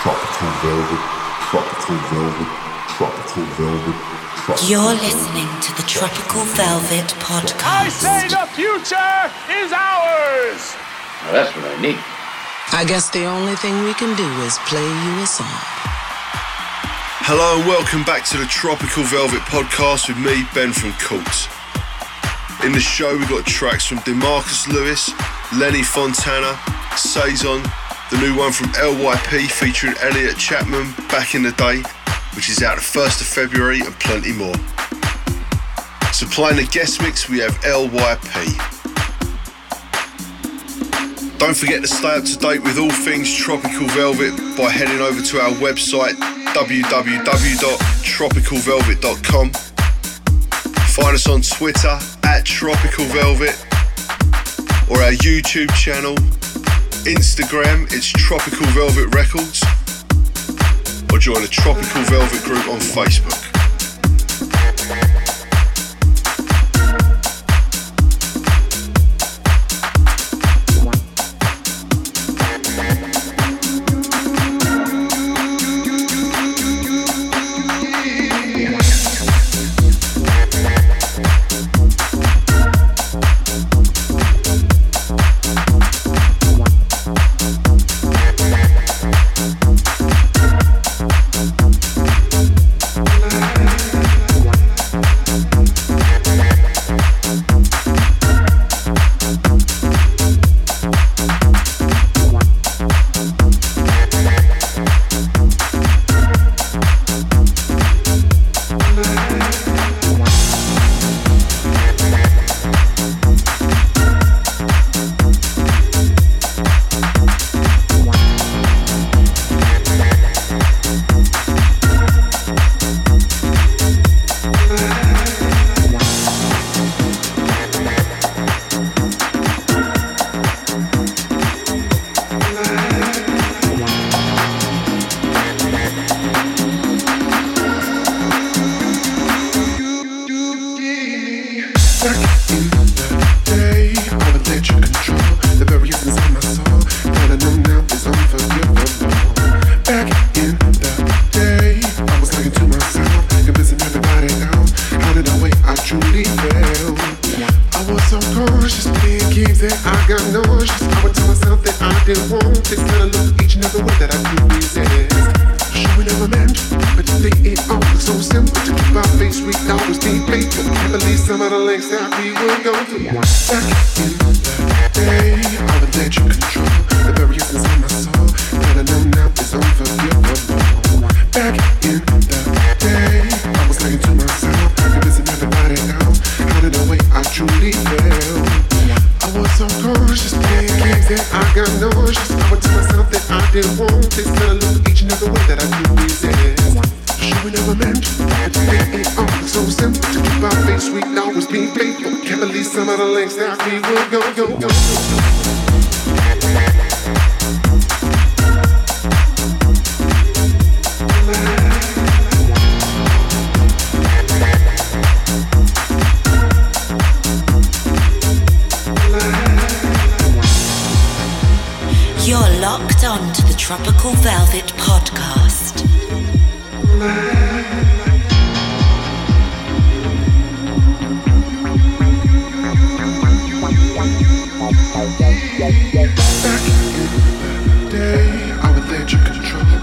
tropical velvet, tropical velvet, tropical velvet. Tropical You're listening to the Tropical Velvet I Podcast. say the future is ours! Now that's what I need. I guess the only thing we can do is play you a song. Hello and welcome back to the Tropical Velvet podcast with me, Ben from Colt. In the show, we've got tracks from Demarcus Lewis, Lenny Fontana, Saison, the new one from LYP featuring Elliot Chapman back in the day, which is out the 1st of February, and plenty more. Supplying the guest mix, we have LYP. Don't forget to stay up to date with all things Tropical Velvet by heading over to our website www.tropicalvelvet.com. Find us on Twitter at Tropical Velvet or our YouTube channel, Instagram, it's Tropical Velvet Records, or join the Tropical Velvet group on Facebook. Locked on to the Tropical Velvet Podcast. day, I would let you control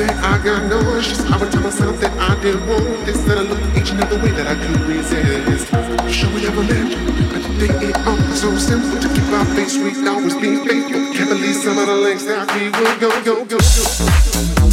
I got nauseous. I would tell myself that I didn't want this, that I looked each and every way that I could resist. Sure we never met, but today it all so simple to keep our face sweet, always be faithful. Can't believe some of the lengths that we will go, go, go, go.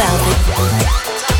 Velvet.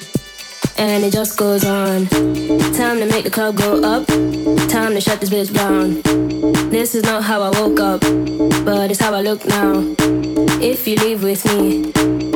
and it just goes on. Time to make the club go up, time to shut this bitch down. This is not how I woke up, but it's how I look now. If you leave with me,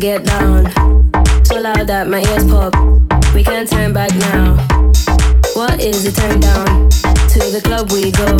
Get down. So loud that my ears pop. We can't turn back now. What is it turn down? To the club we go.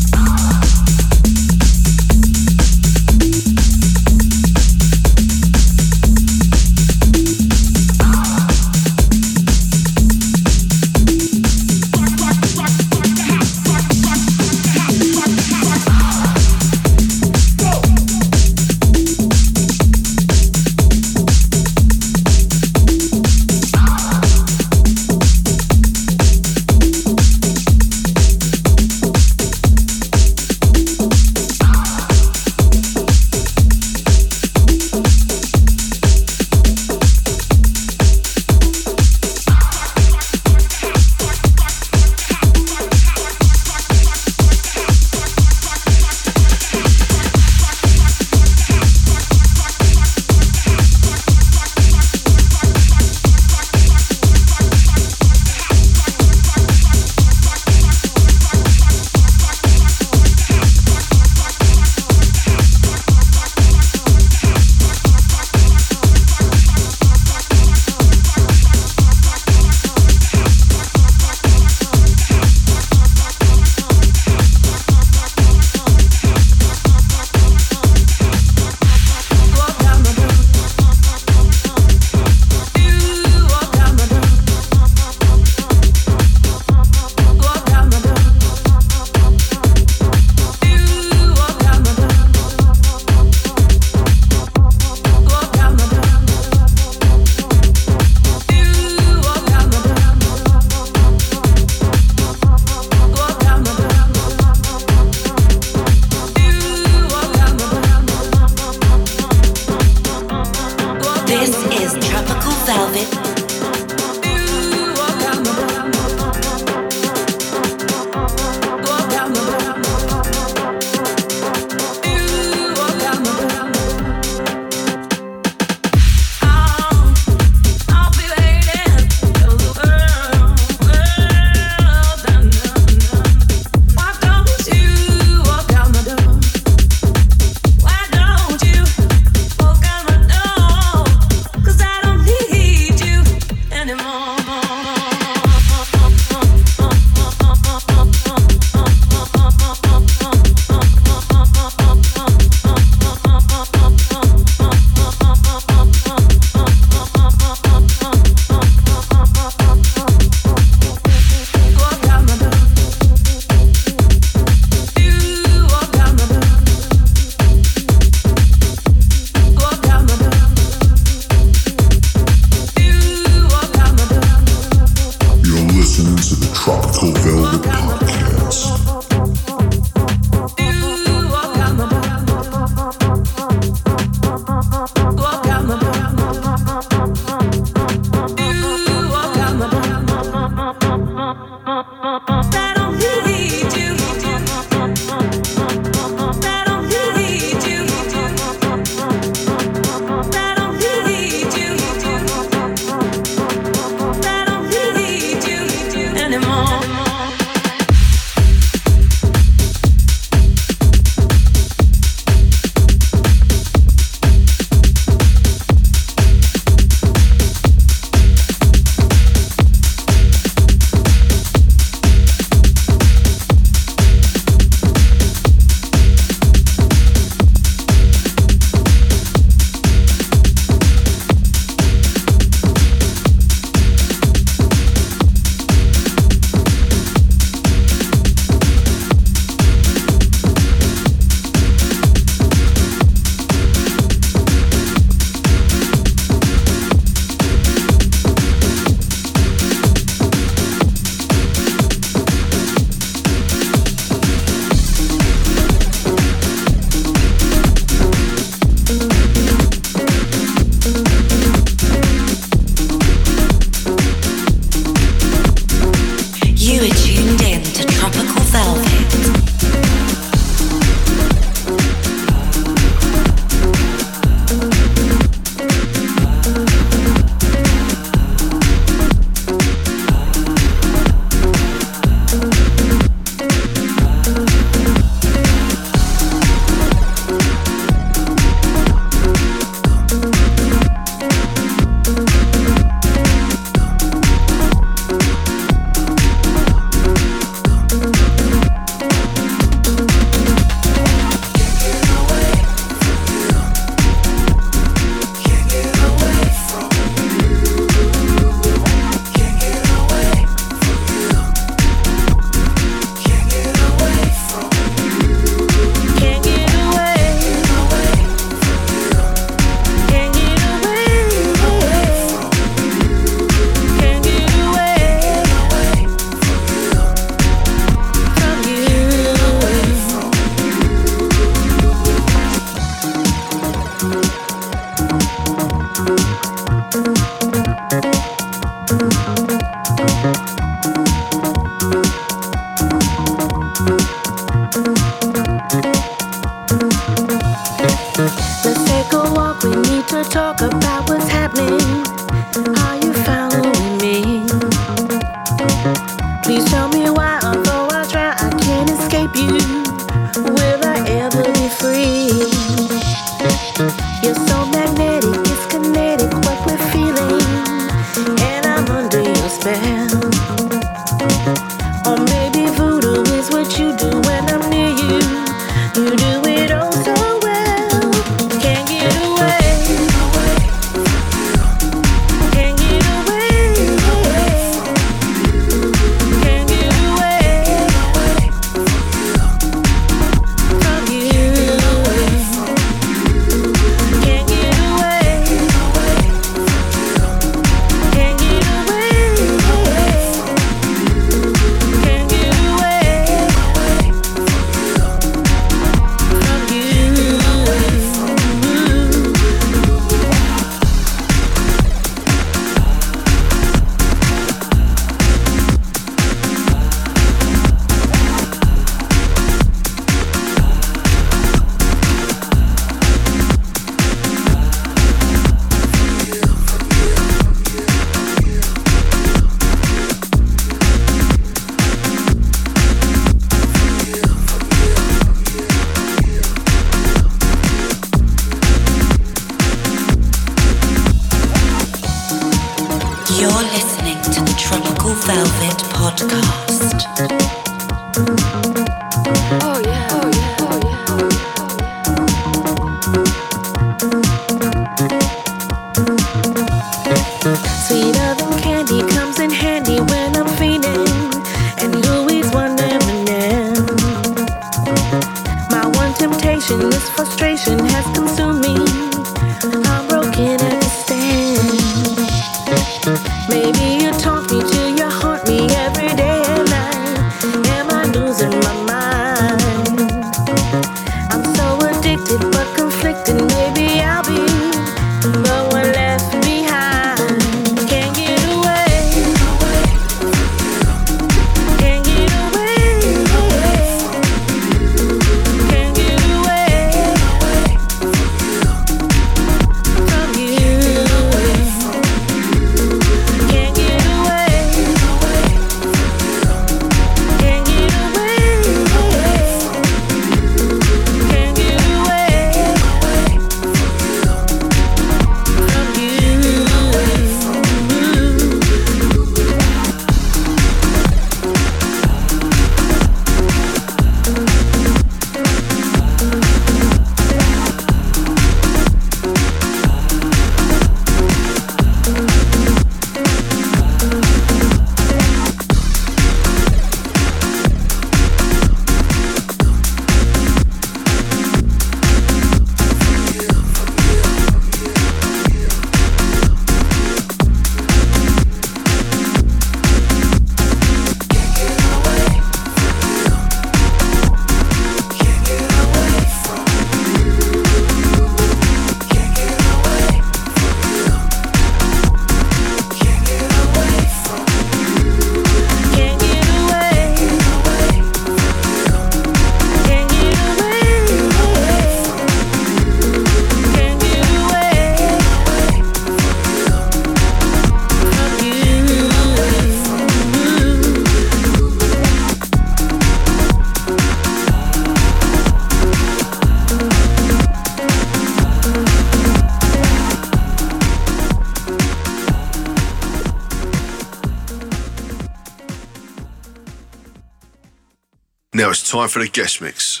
time for the guest mix.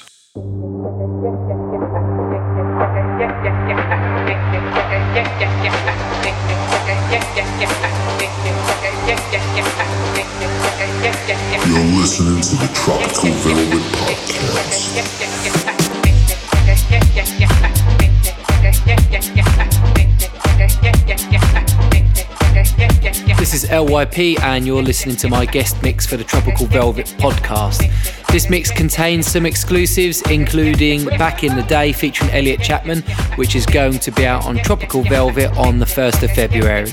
You're listening to the Tropical Velvet Podcast. This is LYP, and you're listening to my guest mix for the Tropical Velvet podcast. This mix contains some exclusives, including Back in the Day featuring Elliot Chapman, which is going to be out on Tropical Velvet on the 1st of February.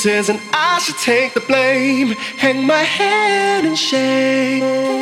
excuses and I should take the blame. Hang my head in shame.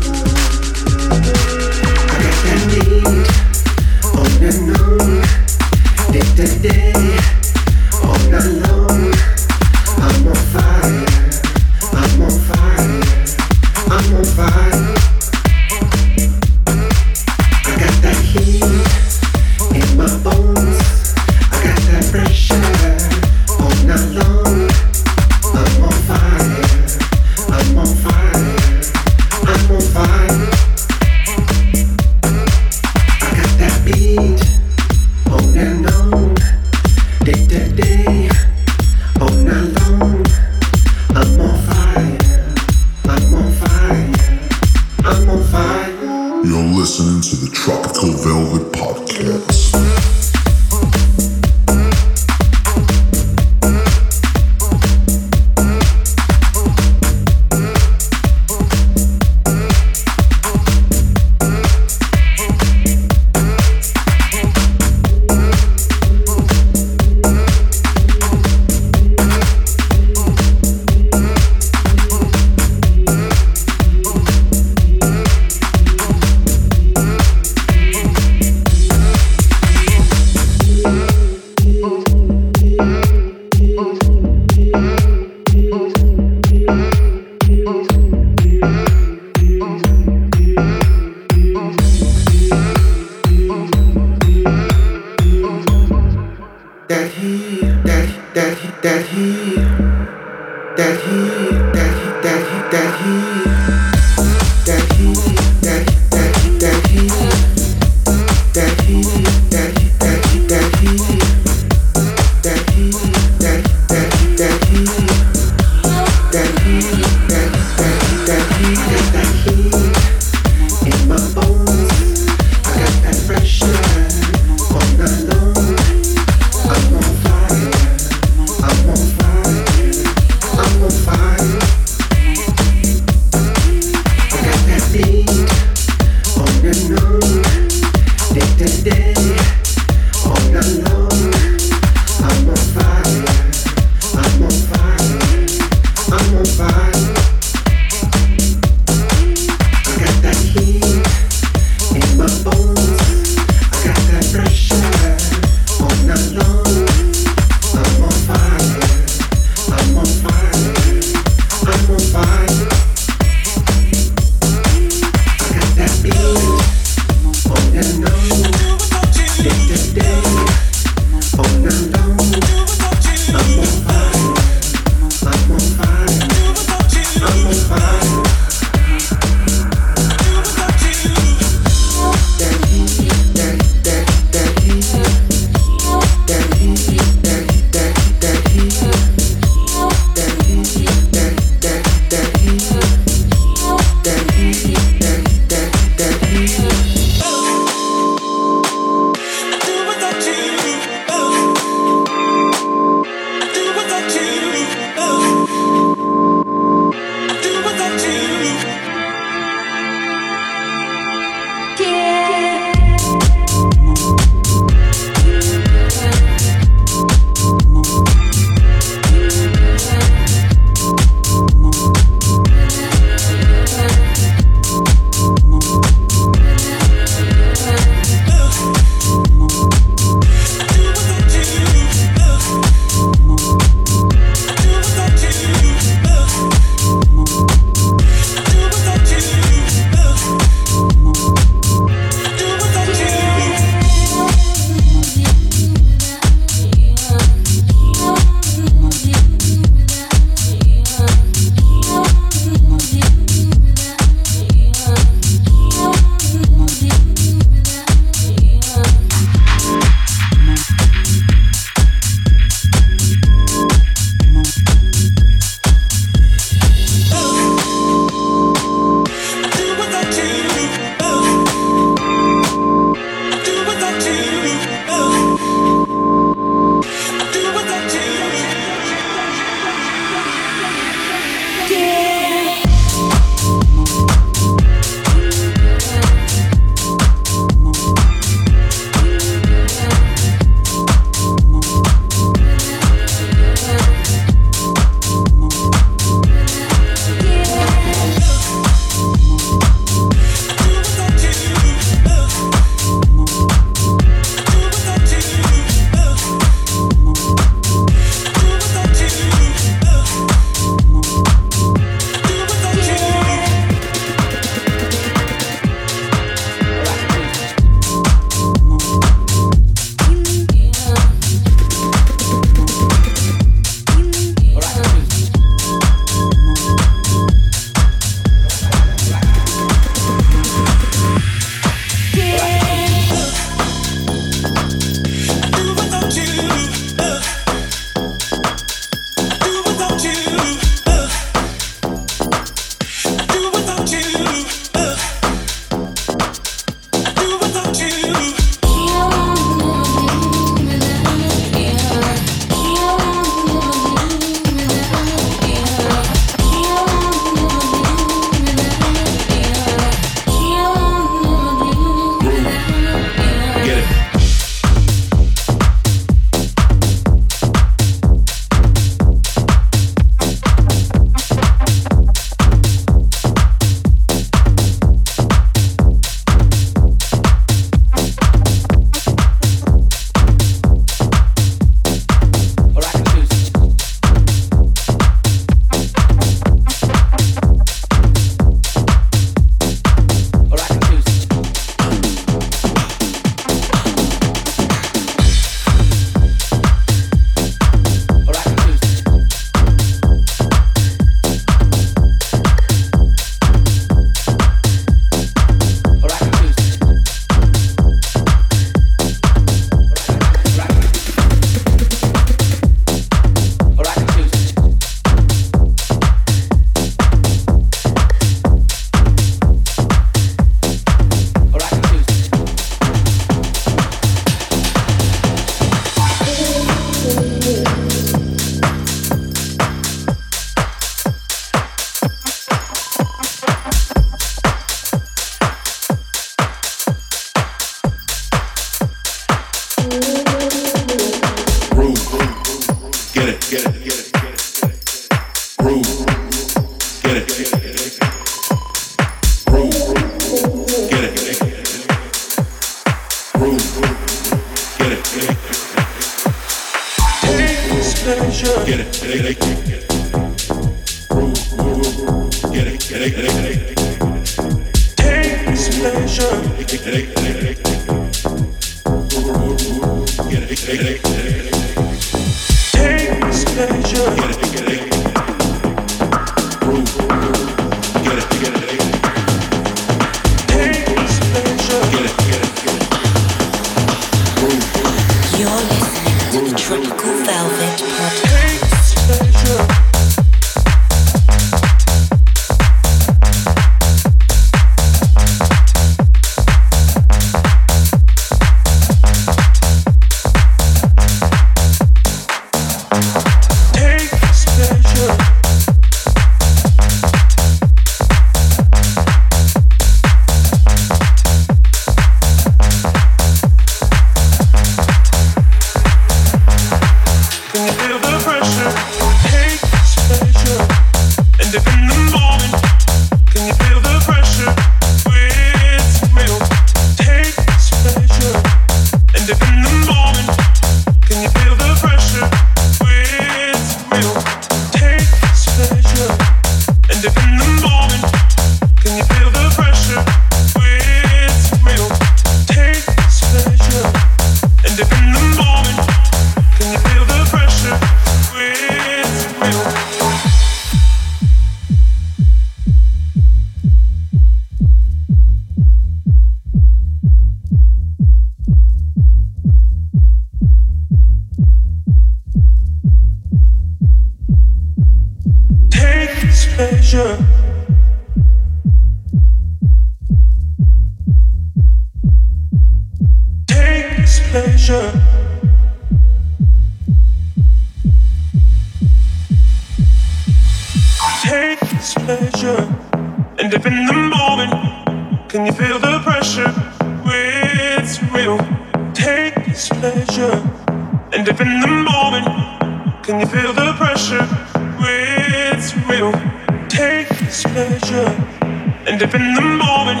end up in the moment.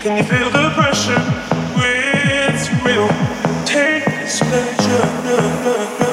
Can you feel the pressure? It's real. Take this pleasure.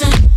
You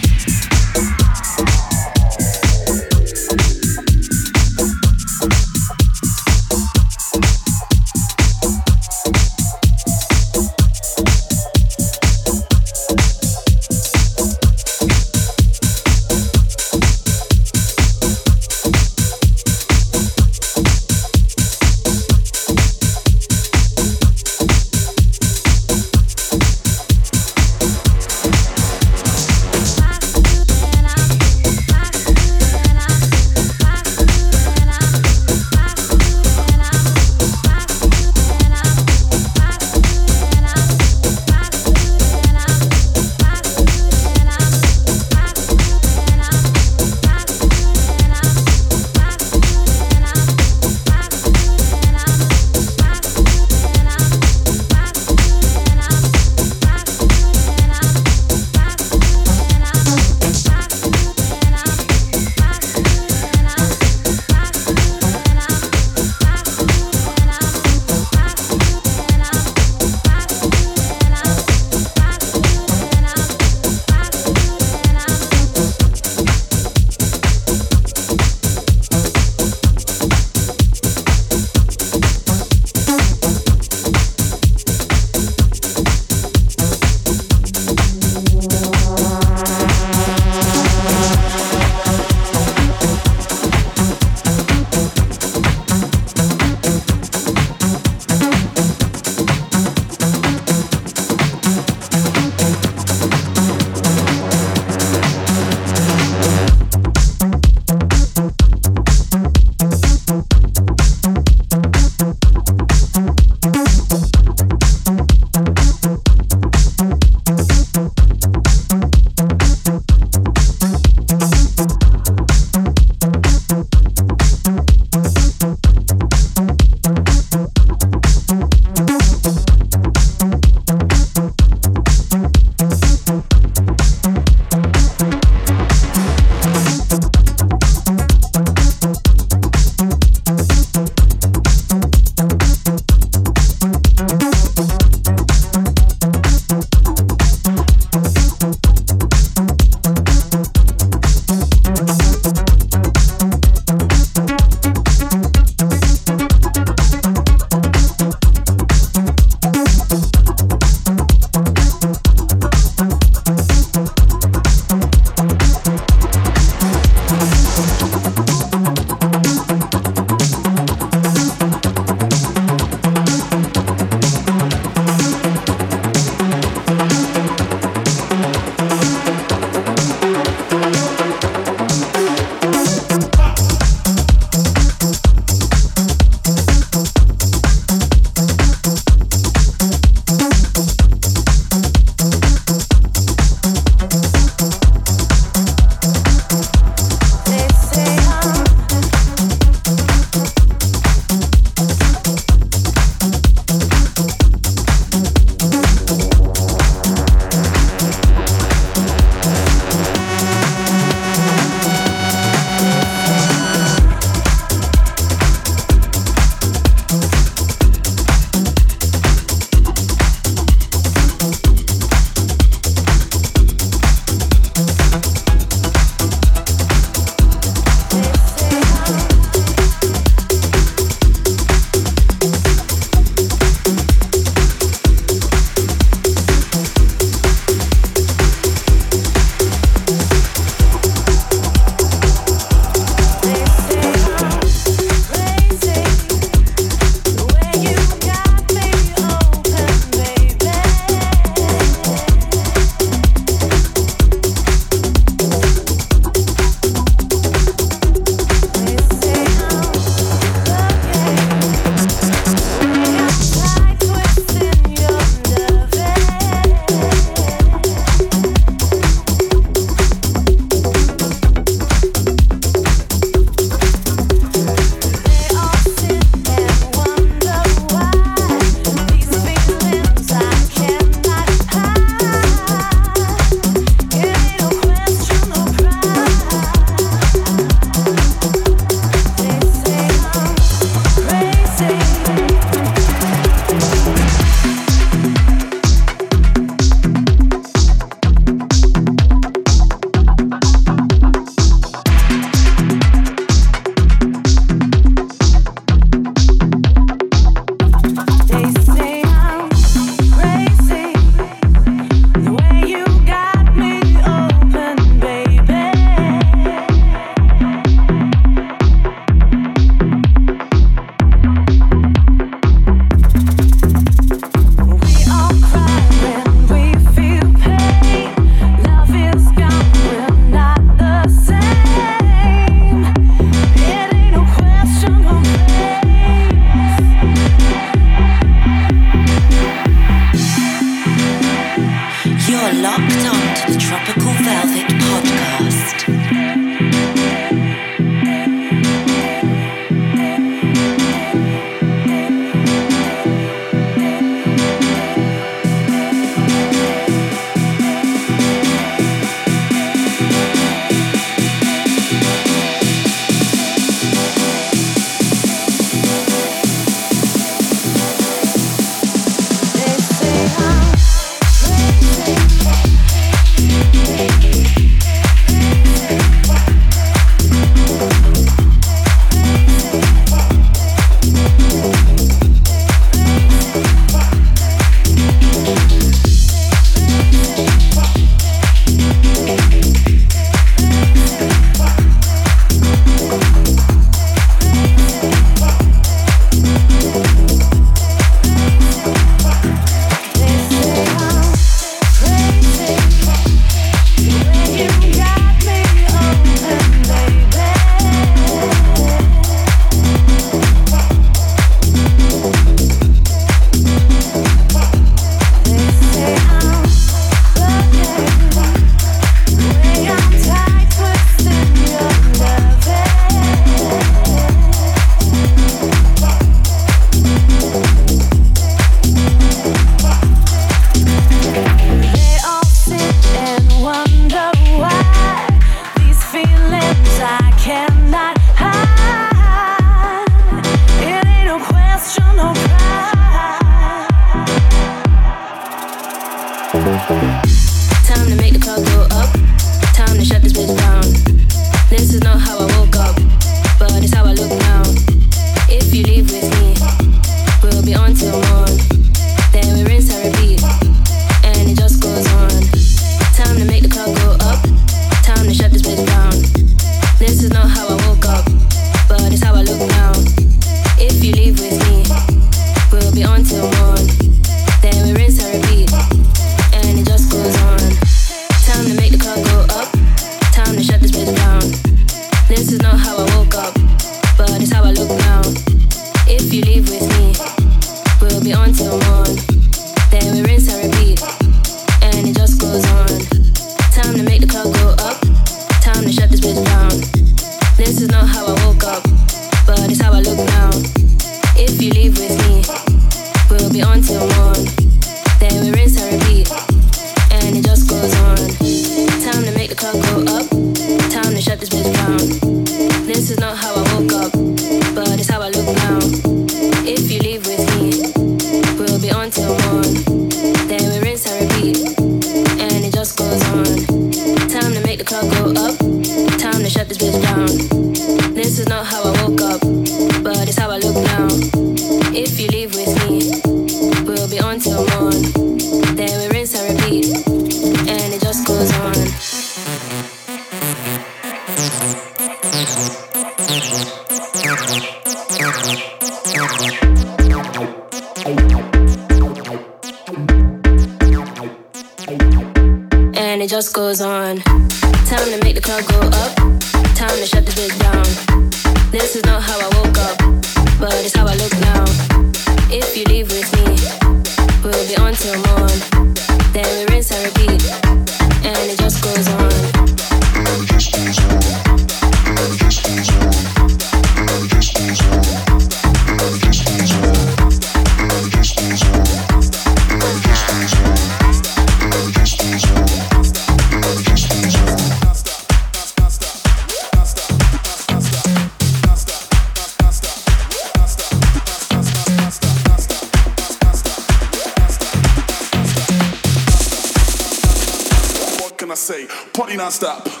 Party non-stop.